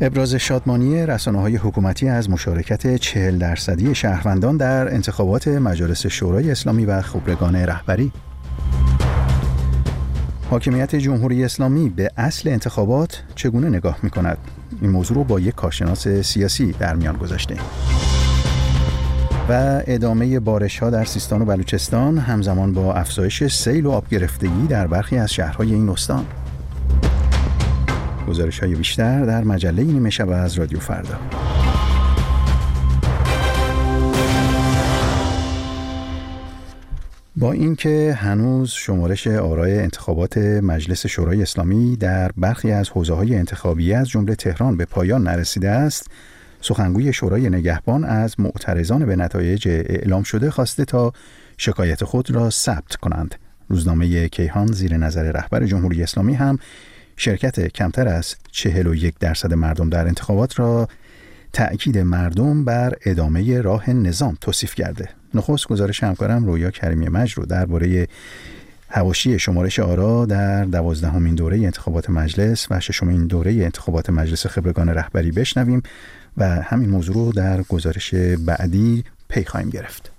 ابراز شادمانی رسانه های حکومتی از مشارکت چهل درصدی شهروندان در انتخابات مجالس شورای اسلامی و خبرگان رهبری. حاکمیت جمهوری اسلامی به اصل انتخابات چگونه نگاه می کند؟ این موضوع رو با یک کارشناس سیاسی در میان گذاشته. و ادامه بارش ها در سیستان و بلوچستان همزمان با افزایش سیل و آب گرفتگی در برخی از شهرهای این استان. گزارش های بیشتر در مجله نیمه شب از رادیو فردا. با اینکه هنوز شمارش آرای انتخابات مجلس شورای اسلامی در برخی از حوزه های انتخابی از جمله تهران به پایان نرسیده است سخنگوی شورای نگهبان از معترضان به نتایج اعلام شده خواسته تا شکایت خود را ثبت کنند. روزنامه کیهان زیر نظر رهبر جمهوری اسلامی هم شرکت کمتر از 41 درصد مردم در انتخابات را تأکید مردم بر ادامه راه نظام توصیف کرده نخست گزارش همکارم رویا کریمی مجرو درباره هواشی شمارش آرا در دوازدهمین دوره انتخابات مجلس و ششمین دوره انتخابات مجلس خبرگان رهبری بشنویم و همین موضوع رو در گزارش بعدی پی خواهیم گرفت.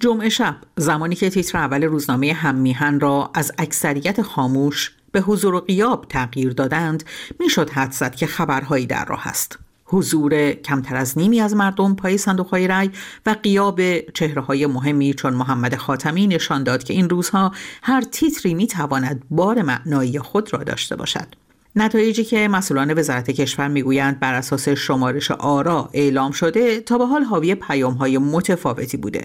جمعه شب زمانی که تیتر اول روزنامه هممیهن را از اکثریت خاموش به حضور و قیاب تغییر دادند می‌شد حد زد که خبرهایی در راه است حضور کمتر از نیمی از مردم پای صندوقهای رأی و قیاب چهره های مهمی چون محمد خاتمی نشان داد که این روزها هر تیتری می تواند بار معنایی خود را داشته باشد. نتایجی که مسئولان وزارت کشور می‌گویند بر اساس شمارش آرا اعلام شده تا به حال حاوی پیام های متفاوتی بوده.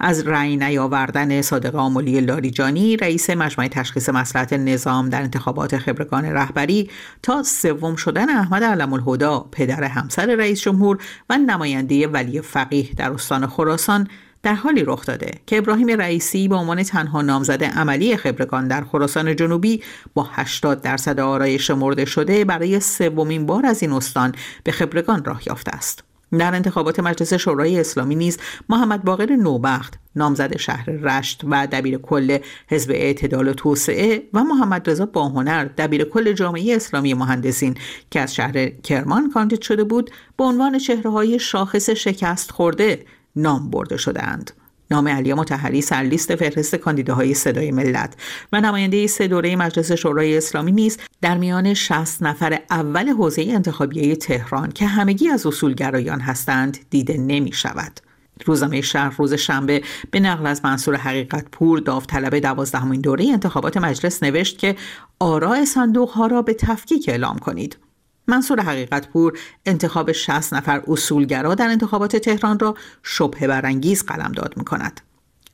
از رأی نیاوردن صادق آمولی لاریجانی رئیس مجمع تشخیص مسئلت نظام در انتخابات خبرگان رهبری تا سوم شدن احمد علم الهدا پدر همسر رئیس جمهور و نماینده ولی فقیه در استان خراسان در حالی رخ داده که ابراهیم رئیسی به عنوان تنها نامزد عملی خبرگان در خراسان جنوبی با 80 درصد آرای شمرده شده برای سومین بار از این استان به خبرگان راه یافته است. در انتخابات مجلس شورای اسلامی نیز محمد باقر نوبخت نامزد شهر رشت و دبیر کل حزب اعتدال و توسعه و محمد رضا باهنر دبیر کل جامعه اسلامی مهندسین که از شهر کرمان کاندید شده بود به عنوان چهره های شاخص شکست خورده نام برده شدهاند. نام علی متحری سرلیست فهرست کاندیداهای صدای ملت و نماینده سه دوره مجلس شورای اسلامی نیز در میان 60 نفر اول حوزه انتخابیه تهران که همگی از اصولگرایان هستند دیده نمی شود. روزنامه شهر روز شنبه به نقل از منصور حقیقت پور داوطلب دوازدهمین دوره انتخابات مجلس نوشت که آراء صندوق ها را به تفکیک اعلام کنید منصور حقیقت پور انتخاب 60 نفر اصولگرا در انتخابات تهران را شبه برانگیز قلمداد می کند.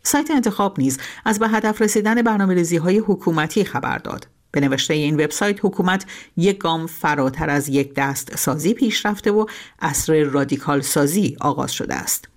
سایت انتخاب نیز از به هدف رسیدن برنامه های حکومتی خبر داد. به نوشته این وبسایت حکومت یک گام فراتر از یک دست سازی پیش رفته و اصر رادیکال سازی آغاز شده است.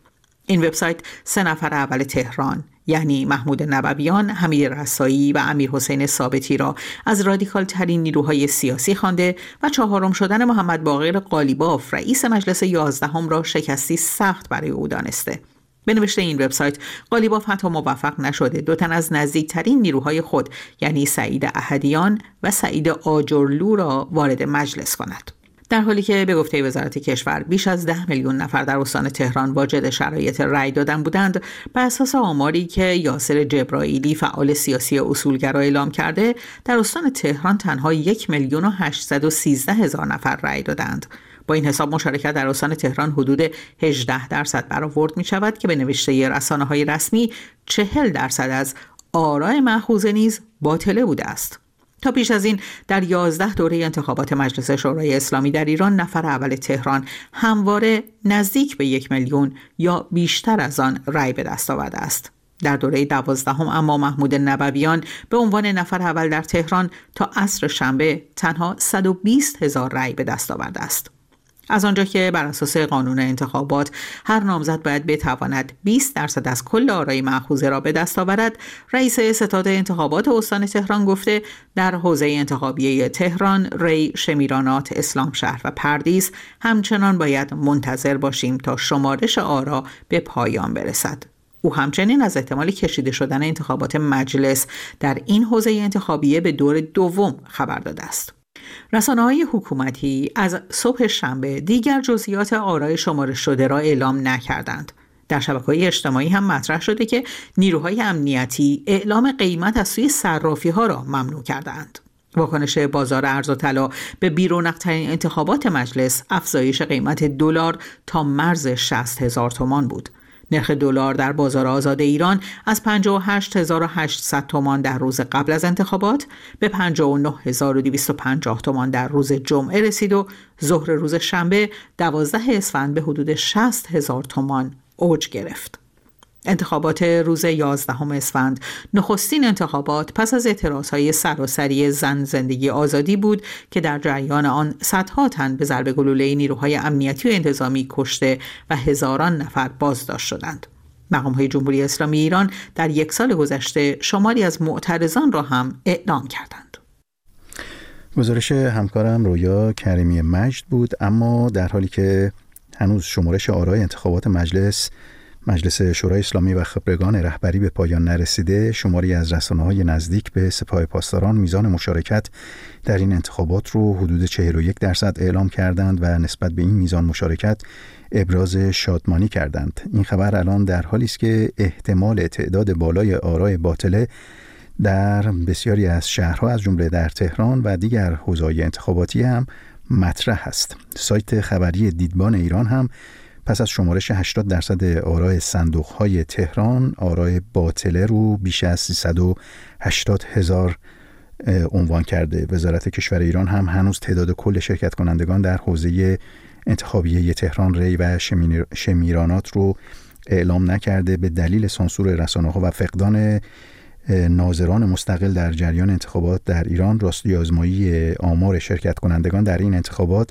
این وبسایت سه نفر اول تهران یعنی محمود نبویان، حمید رسایی و امیر حسین ثابتی را از رادیکال ترین نیروهای سیاسی خوانده و چهارم شدن محمد باقر قالیباف رئیس مجلس یازدهم را شکستی سخت برای او دانسته. به این وبسایت قالیباف حتی موفق نشده دو تن از نزدیکترین نیروهای خود یعنی سعید احدیان و سعید آجرلو را وارد مجلس کند. در حالی که به گفته وزارت کشور بیش از ده میلیون نفر در استان تهران واجد شرایط رأی دادن بودند بر اساس آماری که یاسر جبرائیلی فعال سیاسی اصولگرا اعلام کرده در استان تهران تنها یک میلیون و سیزده هزار نفر رأی دادند با این حساب مشارکت در استان تهران حدود 18 درصد برآورد می شود که به نوشته رسانه های رسمی 40 درصد از آرای محوزه نیز باطله بوده است. تا پیش از این در 11 دوره انتخابات مجلس شورای اسلامی در ایران نفر اول تهران همواره نزدیک به یک میلیون یا بیشتر از آن رأی به دست آورده است. در دوره دوازدهم اما محمود نبویان به عنوان نفر اول در تهران تا عصر شنبه تنها 120 هزار رأی به دست آورده است. از آنجا که بر اساس قانون انتخابات هر نامزد باید بتواند 20 درصد از کل آرای معخوزه را به دست آورد رئیس ستاد انتخابات استان تهران گفته در حوزه انتخابی تهران ری شمیرانات اسلام شهر و پردیس همچنان باید منتظر باشیم تا شمارش آرا به پایان برسد. او همچنین از احتمال کشیده شدن انتخابات مجلس در این حوزه انتخابیه به دور دوم خبر داده است. رسانه های حکومتی از صبح شنبه دیگر جزئیات آرای شمارش شده را اعلام نکردند. در شبکه های اجتماعی هم مطرح شده که نیروهای امنیتی اعلام قیمت از سوی صرافی ها را ممنوع کردند. واکنش بازار ارز و طلا به بیرونقترین انتخابات مجلس افزایش قیمت دلار تا مرز 60 هزار تومان بود. نرخ دلار در بازار آزاد ایران از 58800 تومان در روز قبل از انتخابات به 59250 تومان در روز جمعه رسید و ظهر روز شنبه 12 اسفند به حدود 60 هزار تومان اوج گرفت. انتخابات روز 11 اسفند نخستین انتخابات پس از های سراسری زن زندگی آزادی بود که در جریان آن صدها تن به ضرب گلوله نیروهای امنیتی و انتظامی کشته و هزاران نفر بازداشت شدند. مقام های جمهوری اسلامی ایران در یک سال گذشته شماری از معترضان را هم اعلام کردند. گزارش همکارم رویا کریمی مجد بود اما در حالی که هنوز شمارش آرای انتخابات مجلس مجلس شورای اسلامی و خبرگان رهبری به پایان نرسیده شماری از رسانه های نزدیک به سپاه پاسداران میزان مشارکت در این انتخابات رو حدود 41 درصد اعلام کردند و نسبت به این میزان مشارکت ابراز شادمانی کردند. این خبر الان در حالی است که احتمال تعداد بالای آرای باطله در بسیاری از شهرها از جمله در تهران و دیگر حوزه‌های انتخاباتی هم مطرح است. سایت خبری دیدبان ایران هم پس از شمارش 80 درصد آرای صندوق های تهران آرای باطله رو بیش از 380 هزار عنوان کرده. وزارت کشور ایران هم هنوز تعداد کل شرکت کنندگان در حوزه انتخابیه تهران ری و شمیرانات رو اعلام نکرده. به دلیل سانسور رسانه ها و فقدان ناظران مستقل در جریان انتخابات در ایران راستی آزمایی آمار شرکت کنندگان در این انتخابات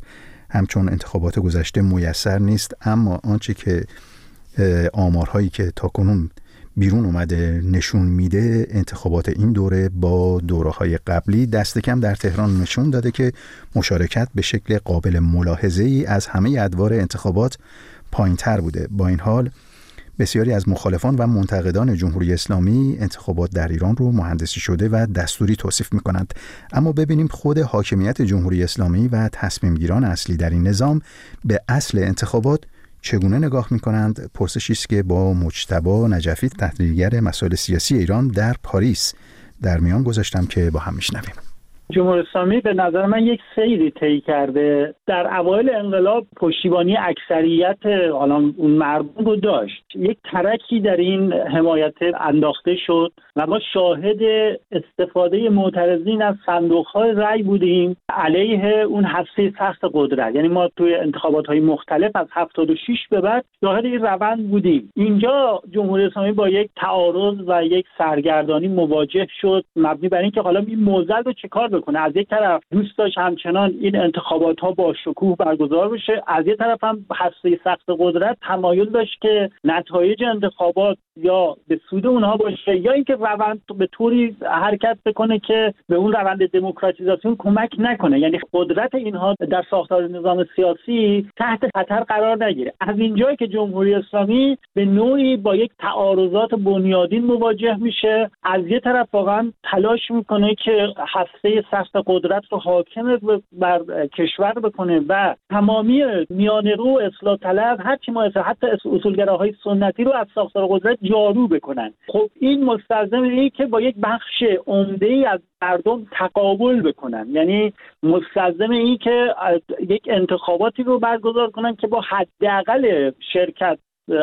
همچون انتخابات گذشته میسر نیست اما آنچه که آمارهایی که تاکنون بیرون اومده نشون میده انتخابات این دوره با دوره های قبلی دست کم در تهران نشون داده که مشارکت به شکل قابل ملاحظه ای از همه ادوار انتخابات پایین تر بوده. با این حال بسیاری از مخالفان و منتقدان جمهوری اسلامی انتخابات در ایران رو مهندسی شده و دستوری توصیف می کنند اما ببینیم خود حاکمیت جمهوری اسلامی و تصمیم گیران اصلی در این نظام به اصل انتخابات چگونه نگاه می کنند پرسشی است که با مجتبا نجفی تحلیلگر مسائل سیاسی ایران در پاریس در میان گذاشتم که با هم میشنویم. جمهوری اسلامی به نظر من یک سیری طی کرده. در اوایل انقلاب پشتیبانی اکثریت حالا اون مردم رو داشت. یک ترکی در این حمایت انداخته شد و ما شاهد استفاده معترضین از صندوق های رأی بودیم. علیه اون حفظه سخت قدرت. یعنی ما توی انتخابات های مختلف از 76 به بعد شاهد این روند بودیم. اینجا جمهوری اسلامی با یک تعارض و یک سرگردانی مواجه شد. مبنی بر اینکه حالا این موزل رو چه بکنه از یک طرف دوست داشت همچنان این انتخابات ها با شکوه برگزار بشه از یک طرف هم حساسه سخت قدرت تمایل داشت که نتایج انتخابات یا به سود اونها باشه یا اینکه روند به طوری حرکت بکنه که به اون روند دموکراتیزاسیون کمک نکنه. یعنی قدرت اینها در ساختار نظام سیاسی تحت خطر قرار نگیره. از اینجایی که جمهوری اسلامی به نوعی با یک تعارضات بنیادین مواجه میشه از یه طرف واقعا تلاش می‌کنه که هسته سخت قدرت رو حاکم بر کشور بکنه و تمامی میان رو اصلاح طلب هر چی ما حتی اصولگراهای سنتی رو از ساختار قدرت جارو بکنن. خب این مستلزم اینه که با یک بخش عمده ای از مردم تقابل بکنن. یعنی مستلزم این که یک انتخاباتی رو برگزار کنن که با حداقل شرکت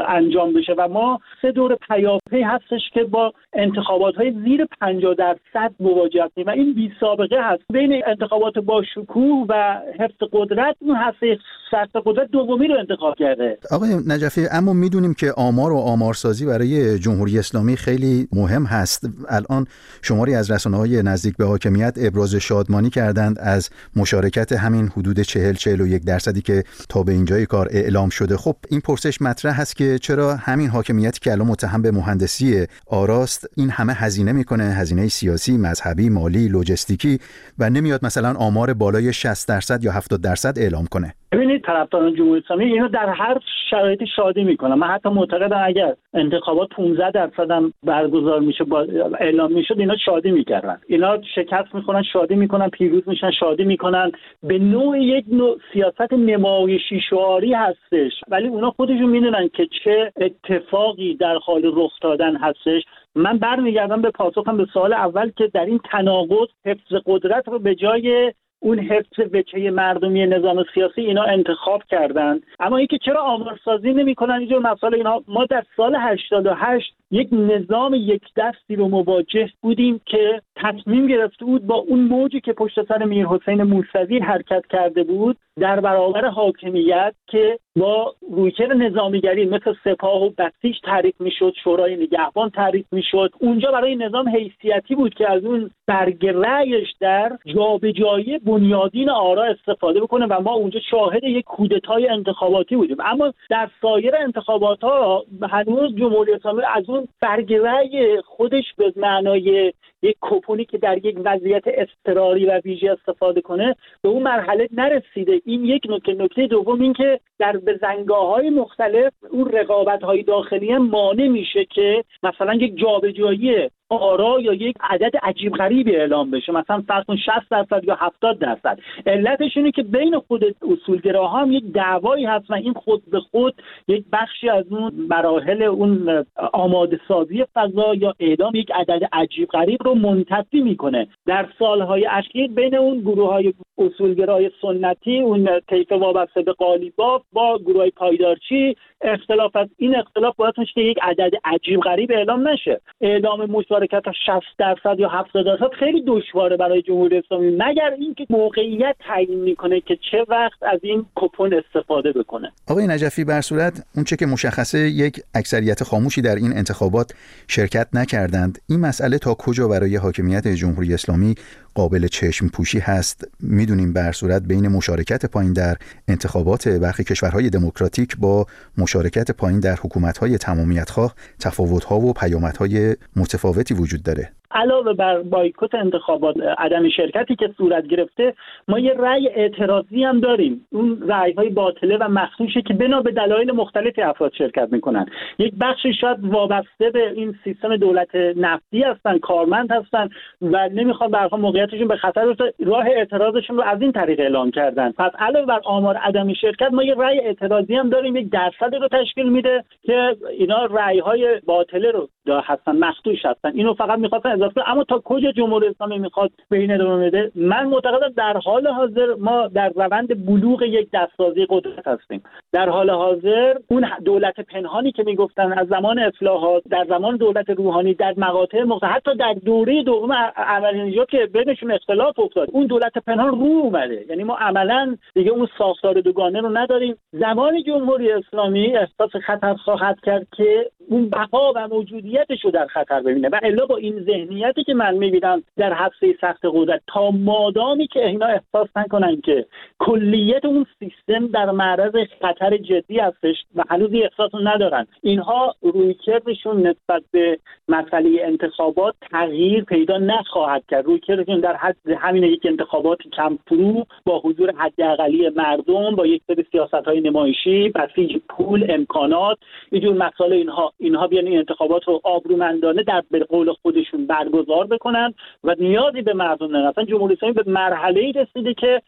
انجام بشه و ما سه دور پیاپی هستش که با انتخابات های زیر 50 درصد مواجه هستیم و این بی سابقه هست. بین انتخابات با شکوه و حفظ قدرت اون هسته سخت قدرت دومی رو انتخاب کرده. آقای نجفی اما می‌دونیم که آمار و آمارسازی برای جمهوری اسلامی خیلی مهم هست. الان شماری از رسانه های نزدیک به حاکمیت ابراز شادمانی کردند از مشارکت همین حدود 40 41 درصدی که تا به اینجای کار اعلام شده. خب این پرسش مطرح هست. که چرا همین حاکمیتی که الان متهم به مهندسی آراست این همه هزینه می‌کنه؟ هزینه سیاسی مذهبی مالی لوجستیکی و نمیاد مثلا آمار بالای 60 درصد یا 70 درصد اعلام کنه. ببینید طرفداران جمهوری اسلامی اینو در هر شرایطی شادی می‌کنن من حتی معتقدم اگر انتخابات 15 درصد هم برگزار میشه با اعلام می‌شد اینا شادی می‌کردن. اینا شکست می‌کنن شادی می‌کنن پیروز میشن شادی می‌کنن. به نوع یک نوع سیاست نمایشی شعاری هستش. ولی اونا خودشون می‌دونن که چه اتفاقی در حال رخ دادن هستش. من برمیگردم به پاسخم به سال اول که در این تناقض حفظ قدرت رو به جای اون حفظ وچه مردمی نظام سیاسی اینا انتخاب کردن. اما اینکه چرا آمارسازی نمی‌کنن؟ اینجور مسائل اینا ما در سال 88 یک نظام یک دستی رو مواجه بودیم که تصمیم گرفته بود با اون موجی که پشت سر میر حسین موسوی حرکت کرده بود در برابر حاکمیت که با رویکرد نظامیگری مثل سپاه و بسیج تعریف می‌شد شورای نگهبان تعریف می‌شد. اونجا برای نظام حیثیتی بود که از اون برگ رأیش در جابجایی بنیادین آرا استفاده بکنه و ما اونجا شاهد یک کودتای انتخاباتی بودیم. اما در سایر انتخابات ها هنوز جمهوری اسلامی از اون برگ رأی خودش به معنای یک کپونی که در یک وضعیت اضطراری و ویژه استفاده کنه به اون مرحله نرسیده. این یک نکته. نکته دوم این که در بزنگاه های مختلف اون رقابت های داخلی مانع میشه که مثلا یک جابجایی آرا یا یک عدد عجیب غریبی اعلام بشه. مثلا فرض کن 60 درصد یا 70 درصد. علتش اینه که بین خود اصولگراها هم یک دعوایی هست و این خود به خود یک بخشی از اون مراحل اون آماده سازی فضا یا اعدام یک عدد عجیب غریب رو منتفی می‌کنه. در سالهای اخیر بین اون گروه های اصولگرای سنتی اون طیف وابسته به قالیباف با گروه های پایدارچی اختلاف از این اختلاف باید میشه که یک عدد عجیب غریب اعلام نشه. اعلام مشارکت 60 درصد یا 70 درصد خیلی دشواره برای جمهوری اسلامی مگر اینکه موقعیت تعیین می‌کنه که چه وقت از این کپون استفاده بکنه. آقای نجفی بر صورت اونچه که مشخصه یک اکثریت خاموشی در این انتخابات شرکت نکردند. این مسئله تا کجا برای حاکمیت جمهوری اسلامی قابل چشم پوشی هست. می‌دونیم بر صورت بین مشارکت پایین در انتخابات برخی کشورهای دموکراتیک با مشارکت پایین در حکومت‌های تمامیتخواه تفاوت‌ها و پیامدهای متفاوتی وجود داره. علاوه بر بایکوت انتخابات عدم شرکتی که صورت گرفته ما یه رأی اعتراضی هم داریم. اون رأی های باطله و مخصوصه که بنا به دلایل مختلفی افراد شرکت می‌کنن. یک بخشی شاید وابسته به این سیستم دولت نفتی هستن کارمند هستن و نمی‌خوان برها موقعیتشون به خطر بیفته. راه اعتراضشون رو از این طریق اعلام کردن. پس علاوه بر آمار عدم شرکت ما یه رأی اعتراضی هم داریم. یک درصدی رو تشکیل میده که اینا رأی های باطله رو هستن مخدوش هستن. اینو فقط می‌خواستن اضافه اما تا کجا جمهوری اسلامی می‌خواد به این ادامه بده؟ من معتقدم در حال حاضر ما در روند بلوغ یک دستسازی قدرت هستیم. در حال حاضر اون دولت پنهانی که می‌گفتن از زمان اصلاحات در زمان دولت روحانی در مقاطع مختلف حتی در دوره دوم عملی که بینشون اختلاف افتاد اون دولت پنهان رو اومده. یعنی ما عملا دیگه اون ساختار دوگانه رو نداریم. زمان جمهوری اسلامی احساس خطر خواهد کرد که اون بقا و موجودیتش رو در خطر ببینه و الا با این ذهنیتی که من می‌بینم در حفظه سخت قدرت. تا مادامی که اینا احساس نکنن که کلیت اون سیستم در معرض خطر جدی هستش و هنوز احساس ندارن. اینها رویکردشون نسبت به مسئله انتخابات تغییر پیدا نخواهد کرد. رویکردشون در حد همین یک انتخابات کم فرو با حضور حداقلی مردم با یک سری سیاست های نمایشی بسیج پول امکانات اینجور مسائل اینها. اینها بیان این انتخابات رو آبرومندانه در به قول خودشون برگزار بکنن و نیازی به مردم ندارن اصلا جمهوری اسلامی به مرحله ای رسیده که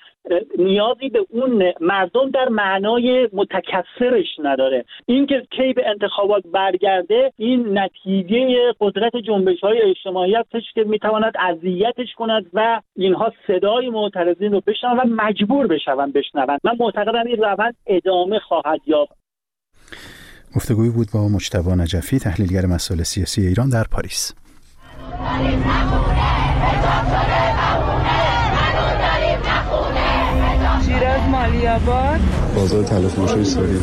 نیازی به اون مردم در معنای متکثرش نداره. اینکه کی به انتخابات برگرده این نتیجه قدرت جنبش های اجتماعی هستش که می‌تواند اذیتش کند و اینها صدای معترضین رو بشنون و مجبور بشون بشنوند من معتقدم این روند ادامه خواهد یافت. گفتگوی بود با مجتبا نجفی تحلیلگر مسائل سیاسی ایران در پاریس. شیراز مالی آباد بازار تلف موشه ساری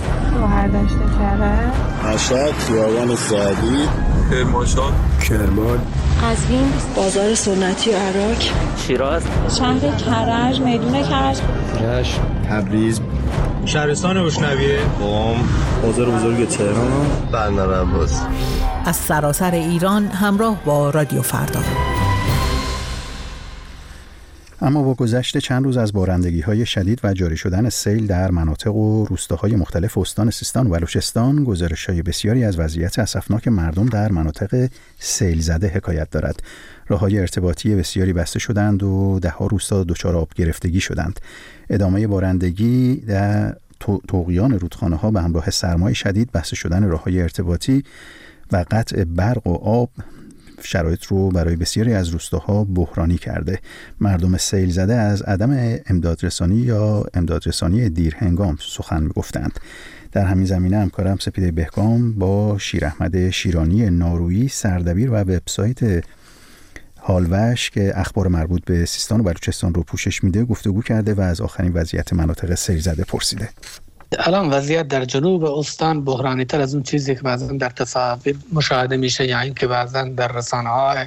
داشته کرد مشهد خیابان سعدی. کرمانشاه. کرمان. قزوین بازار سنتی عراق. شیراز. شهر کرج میدون کرج. رشت تبریز. شهرستان بشنویه. قم بازار بزرگ تهران. بندر عباس. از سراسر ایران همراه با رادیو فردا. اما با گذشت چند روز از بارندگی های شدید و جاری شدن سیل در مناطق و روستاهای مختلف استان سیستان و بلوچستان گزارش های بسیاری از وضعیت اسفناک مردم در مناطق سیل زده حکایت دارد. راه های ارتباطی بسیاری بسته شدند و ده ها روستا دچار آب گرفتگی شدند. ادامه بارندگی در توقیان رودخانه ها به همراه سرمای شدید بسته شدن راه های ارتباطی و قطع برق و آب شرایط رو برای بسیاری از روستاها بحرانی کرده. مردم سیل زده از عدم امدادرسانی یا امدادرسانی دیر هنگام سخن می‌گفتند. در همین زمینه همکارم سپیده بهکام با شیر احمد شیرانی نارویی سردبیر و وبسایت حالوش که اخبار مربوط به سیستان و بلوچستان رو پوشش میده گفتگو کرده و از آخرین وضعیت مناطق سیل زده پرسیده. الان وضعیت در جنوب استان بحرانی تر از اون چیزی که بعضا در تصاویر مشاهده میشه یا اینکه بعضا در رسانه های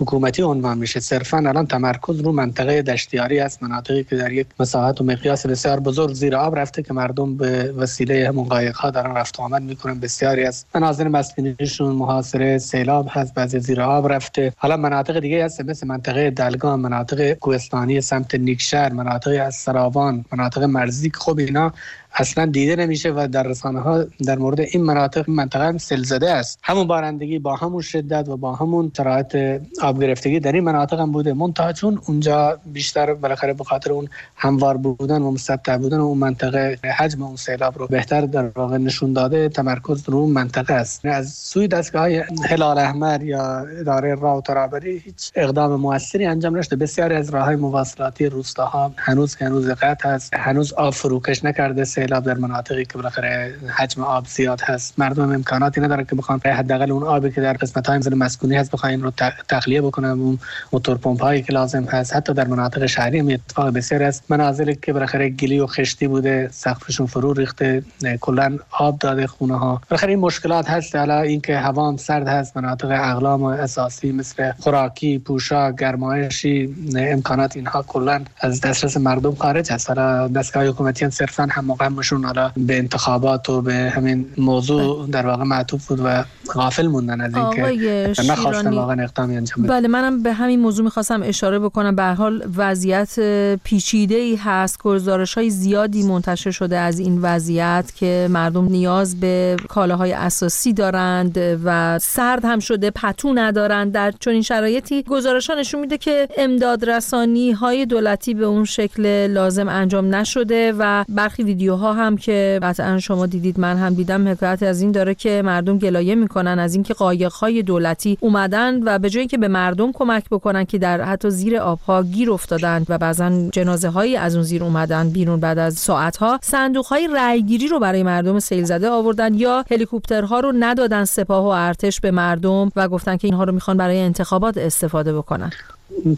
حکومتی عنوان میشه. صرفا الان تمرکز رو منطقه دشتیاری است مناطقی که در یک مساحت و مقیاس بسیار بزرگ زیر آب رفته که مردم به وسیله همون قایق ها دارن رفت آمد می‌کنن. بسیاری از مناظر مسکونیشون محاصره سیلاب هست بعضی زیر آب رفته. حالا مناطق دیگه هست مثل منطقه دلگان مناطق کوهستانی سمت نیکشهر مناطق از سراوان مناطق مرزی خب اینا اصلا دیده نمیشه و در رسانه ها در مورد این مناطق منطقه هم سلزده است. همون بارندگی با همون شدت و با همون شرایط آب گرفتگی در این مناطق هم بوده. منتها چون اونجا بیشتر بالاخره به خاطر اون هموار بودن و مستطع بودن و اون منطقه حجم اون سیلاب رو بهتر در واقع نشون داده تمرکز رو منطقه است. از سوی دستگاه هلال احمر یا اداره راه و ترابری هیچ اقدام موثری انجام نشده. بسیاری از راه های مواصلاتی روستاها هنوز هنوز قطع است هنوز آب فروکش نکرده در مناطقی که بالاخره حجم آب زیاد هست. مردم امکاناتی نداره که بخوان حداقل اون آبی که در قسمت های مسکونی هست بخواین رو تخلیه بکنن. اون موتور پمپ هایی که لازم هست. حتی در مناطق شهری هم اتفاق بسیار است. منازلی که بالاخره گلی و خشتی بوده سقفشون فرو ریخته کلا آب داده خونه ها بالاخره این مشکلات هست. حالا اینکه هوا هم سرد هست مناطق اقلام و اساسی مثل خوراکی پوشاک گرمایشی امکانات اینها کلا از دسترس مردم خارج هست. حالا دستگاه حکومتی هم صرفا هم مقامشون حالا به انتخابات و به همین موضوع در واقع معطوف بود و غافل موندن از اینکه نخواستن واقعا اقدامی انجام بله منم به همین موضوع می‌خواستم اشاره بکنم. به حال وضعیت پیچیده ای هست. گزارش های زیادی منتشر شده از این وضعیت که مردم نیاز به کالاهای اساسی دارند و سرد هم شده پتو ندارند. در چنین شرایطی گزارش ها نشون میده که امداد رسانی های دولتی به اون شکل لازم انجام نشده و برخی ویدیوها هم که قطعا شما دیدید من هم دیدم حکایت از این داره که مردم گلایه می‌کنن از اینکه قایق های دولتی اومدن و به جای که به مردم کمک بکنن که در حتی زیر آبها گیر افتادن و بعضا جنازه هایی از اون زیر اومدن بیرون بعد از ساعت ها صندوق های رأیگیری رو برای مردم سیل زده آوردن یا هلیکوپترها رو ندادن سپاه و ارتش به مردم و گفتن که اینها رو می‌خوان برای انتخابات استفاده بکنن.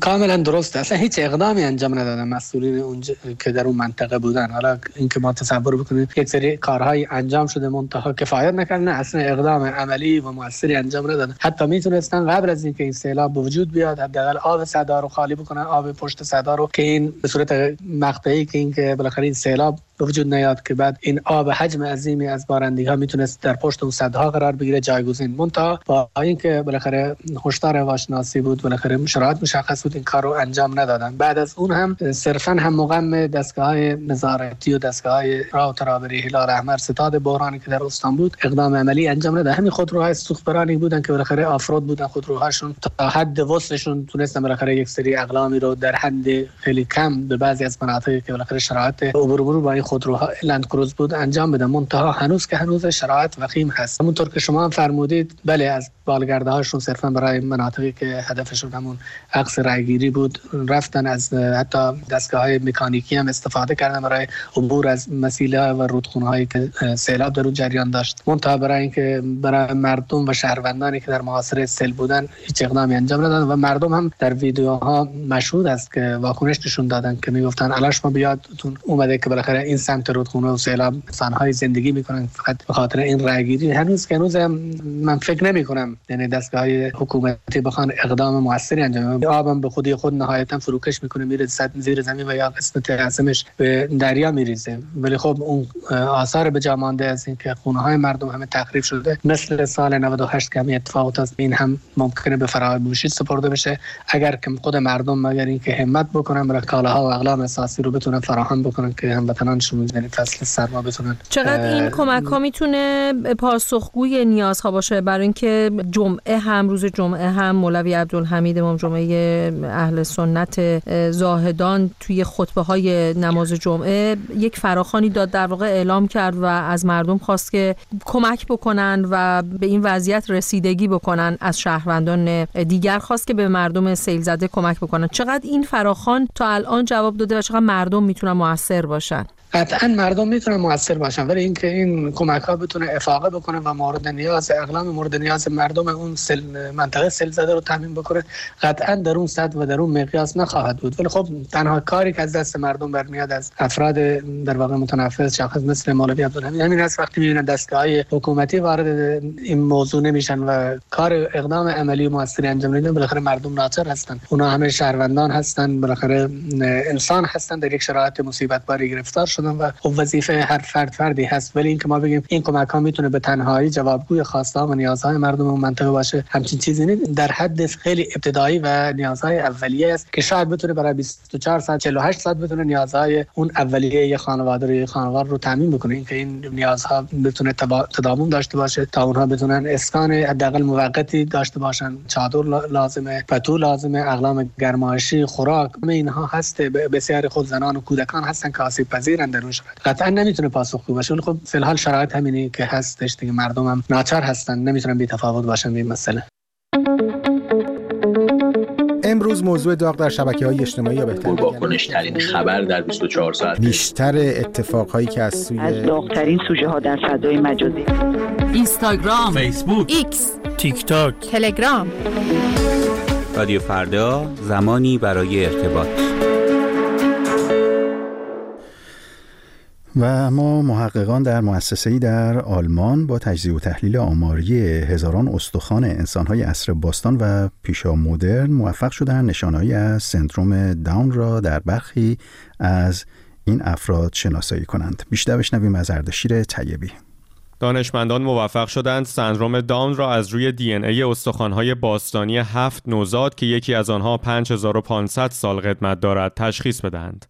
کاملا درست اصلا هیچ اقدامی انجام ندادن. مسئولین اونجا که در اون منطقه بودن. حالا اینکه ما تصور بکنیم یک سری کارهای انجام شده منتها کفایت نکردن. اصلا اقدام عملی و موثری انجام ندادن. حتی می‌تونستن قبل از اینکه این سیلاب به وجود بیاد حداقل آب صدا رو خالی بکنن آب پشت صدا رو که این به صورت مقطعی که اینکه بالاخره این سیلاب به وجود نیاد که بعد این آب حجم عظیمی از بارندگی ها می‌تونست در پشت اون صدها قرار بگیره جایگزین. مونتا با اینکه بالاخره هشدار هواشناسی بود بالاخره شرایط مشخص بود این کار رو انجام ندادن. بعد از اون هم صرفا هم مقام دستگاه های نظارتی و دستگاه های راه ترابری هلال احمر ستاد بحرانی که در استان بود اقدام عملی انجام نداد همین خودروهای سوختبرانی بودن که بالاخره آفرود بودن خودروهاشون. تا حد وصلشون تونستن بالاخره یک سری اقلامی رو در حد خیلی کم به بعضی از مناطق که بالاخره شرایط عبور با این خودروها لند کروز بود انجام بدن. منتها هنوز که هنوز شرایط وخیم هست. همونطور که شما هم فرمودید بله از بالگرده هاشون صرفا برای مناطقی که هدفشون همون عکس رایگیری بود. رفتن از حتی دستگاه های مکانیکی هم استفاده کردن برای عبور از مسیله و رودخونه هایی که سیلاب در اون جریان داشت. منتها برای اینکه برای مردم و شهروندانی که در محاصره سیل بودن هیچ اقدامی انجام ندادن و مردم هم در ویدیوها مشهود است که واکنش نشون دادن که می‌گفتن الاش ما بیادتون اومده که بالاخره این سمت رودخونه و سیلاب انسانهای زندگی می‌کنن. فقط به خاطر این رأیگیری. هنوز که هنوز من فکر نمی کنم یعنی دستگاه های حکومتی بخوان اقدام موثری انجام آبم به خودی خود نهایتا فروکش می‌کنه میره زیر زمین و یا قسمت اعظمش به دریا میریزه. ولی خب اون آثار به جا مانده از اینکه خونه های مردم همه تخریب شده. مثل سال 98 که اتفاقات از این هم ممکنه به فراموشی سپرده بشه. اگر که خود مردم مگر اینکه همت بکنن برای کالاها و اقلام اساسی رو بتونن فراهم بکنن که هموطنانشون یعنی فصل سرما بتونن چقدر این کمک ها می‌تونه پاسخگوی نیازها باشه؟ برای اینکه جمعه هم روز جمعه هم مولوی عبدالحمید امام جمعه اهل سنت زاهدان توی خطبه های نماز جمعه یک فراخانی داد در واقع اعلام کرد و از مردم خواست که کمک بکنن و به این وضعیت رسیدگی بکنن از شهروندان دیگر. خواست که به مردم سیل زده کمک بکنن. چقدر این فراخان تا الان جواب داده و چقدر مردم می‌تونن موثر باشن؟ قطعا مردم می‌تونن موثر باشن ولی اینکه این کمک ها بتونه افاقه بکنه و مورد نیاز اقلام مورد نیاز مردم اون سل منطقه سل زده رو تامین بکنه قطعا در اون صد و در اون مقیاس نخواهد بود. ولی خب تنها کاری که از دست مردم برمیاد از افراد در واقع متنفذ شخص مثل مولوی عبدالحمید همین است. وقتی می‌بینن دستگاه های حکومتی وارد این موضوع نمیشن و کار اقدام عملی موثری انجام نمیدن بالاخره مردم ناچار هستن. اونا همه شهروندان هستن بالاخره انسان هستن در یک شرایط مصیبت باری گرفتار شدن و خب وظیفه هر فرد فردی هست ولی اینکه ما بگیم این کمک ها می‌تونه به تنهایی جوابگوی خواسته و نیازهای مردم اون منطقه باشه همچین چیزی نیست. در حد خیلی ابتدایی و نیازهای اولیه است که شاید بتونه برای 24 ساعت 48 ساعت بتونه نیازهای اون اولیه یه خانواده رو خانواده رو تامین بکنه. اینکه این نیازها بتونه تداوم داشته باشه تا اونها بتونن اسکان حداقل موقتی داشته باشن. چادر لازمه پتو لازمه اقلام گرمایشی خوراک همه اینها هست. بسیار خود زنان و کودکان هستن که آسیب پذیرن. در اون شرایط قطعا نمی‌تونه پاسخگو باشه. ولی خب فی الحال شرایط همینی که هستش. دیگه مردم هم ناچار هستن. نمی‌تونن بی تفاوت باشن به این مسئله. امروز موضوع داغ در شبکه های اجتماعی یا بهتر واکنش ترین خبر در 24 ساعت بیشتر اتفاق هایی که از سوی از داغترین سوژه ها در فضای مجازی. اینستاگرام فیسبوک ایکس تیک تاک تلگرام. رادیو فردا زمانی برای ارتباط. و ما محققان در مؤسسه‌ای در آلمان با تجزیه و تحلیل آماری هزاران استخوان انسانهای عصر باستان و پیشا مدرن موفق شدن نشانهایی از سندروم داون را در برخی از این افراد شناسایی کنند. بیشتر بشنویم از اردشیر طیبی. دانشمندان موفق شدند سندروم داون را از روی دی ان ای استخوان‌های باستانی هفت نوزاد که یکی از آنها 5500 سال قدمت دارد تشخیص بدهند.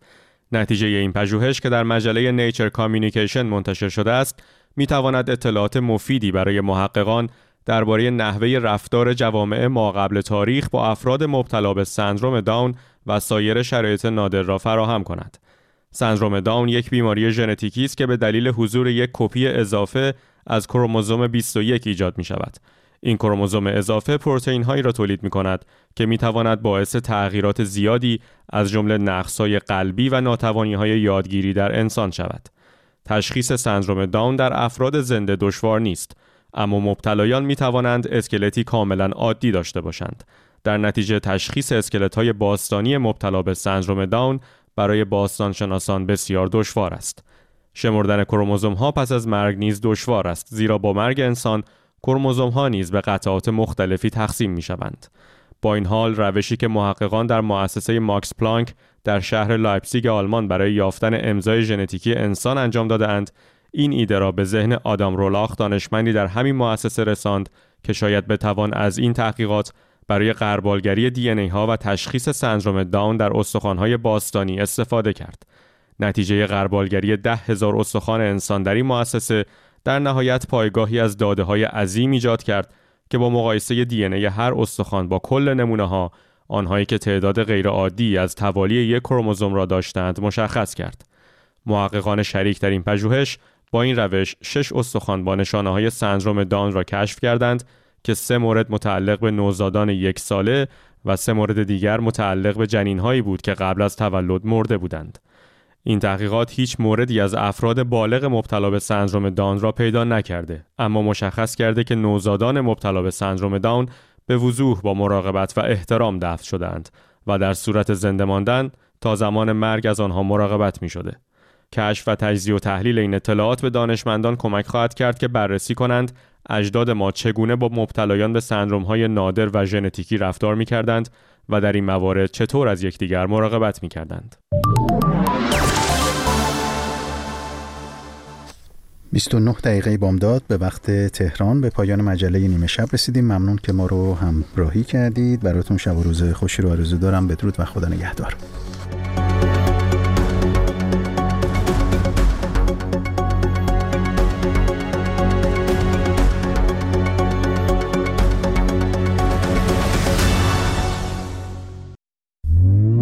نتیجه این پژوهش که در مجله نیچر کامیونیکیشن منتشر شده است می تواند اطلاعات مفیدی برای محققان درباره نحوه رفتار جوامع ما قبل تاریخ با افراد مبتلا به سندروم داون و سایر شرایط نادر را فراهم کند. سندروم داون یک بیماری ژنتیکی است که به دلیل حضور یک کپی اضافه از کروموزوم 21 ایجاد می شود. این کروموزوم اضافه پروتئین هایی را تولید می کند که می تواند باعث تغییرات زیادی از جمله نقص های قلبی و ناتوانی های یادگیری در انسان شود. تشخیص سندروم داون در افراد زنده دشوار نیست اما مبتلایان می توانند اسکلتی کاملا عادی داشته باشند. در نتیجه تشخیص اسکلت های باستانی مبتلا به سندروم داون برای باستان شناسان بسیار دشوار است. شمردن کروموزوم ها پس از مرگ نیز دشوار است زیرا با مرگ انسان کروموزوم ها نیز به قطعات مختلفی تقسیم می شوند. با این حال روشی که محققان در مؤسسه ماکس پلانک در شهر لایپزیگ آلمان برای یافتن امضای ژنتیکی انسان انجام دادهاند این ایده را به ذهن آدام رولاخ دانشمندی در همین مؤسسه رساند که شاید بتوان از این تحقیقات برای غربالگری دی ای ها و تشخیص سندروم داون در استخوان‌های باستانی استفاده کرد. نتیجه غربالگری ده هزار استخوان انسان در این مؤسسه در نهایت پایگاهی از داده های عظیم ایجاد کرد که با مقایسه دی هر استخوان با کل نمونه ها آنهایی که تعداد غیرعادی از توالی یک کروموزوم را داشتند مشخص کرد. محققان شریک در این پژوهش با این روش شش استخوان با نشانه های سندروم دان را کشف کردند که سه مورد متعلق به نوزادان یک ساله و سه مورد دیگر متعلق به جنین هایی بود که قبل از تولد مرده بودند. این تحقیقات هیچ موردی از افراد بالغ مبتلا به سندروم داون را پیدا نکرده اما مشخص کرده که نوزادان مبتلا به سندروم داون به وضوح با مراقبت و احترام دفن شدند و در صورت زنده ماندن تا زمان مرگ از آنها مراقبت می شده. کشف و تجزیه و تحلیل این اطلاعات به دانشمندان کمک خواهد کرد که بررسی کنند اجداد ما چگونه با مبتلایان به سندروم های نادر و ژنتیکی رفتار می کردند و در این موارد چطور از یکدیگر مراقبت می کردند. 29 دقیقه بامداد به وقت تهران به پایان مجله نیمه شب رسیدیم. ممنون که ما رو همراهی کردید. براتون شب و روز خوشی رو آرزو دارم. بدرود و خدا نگهدار.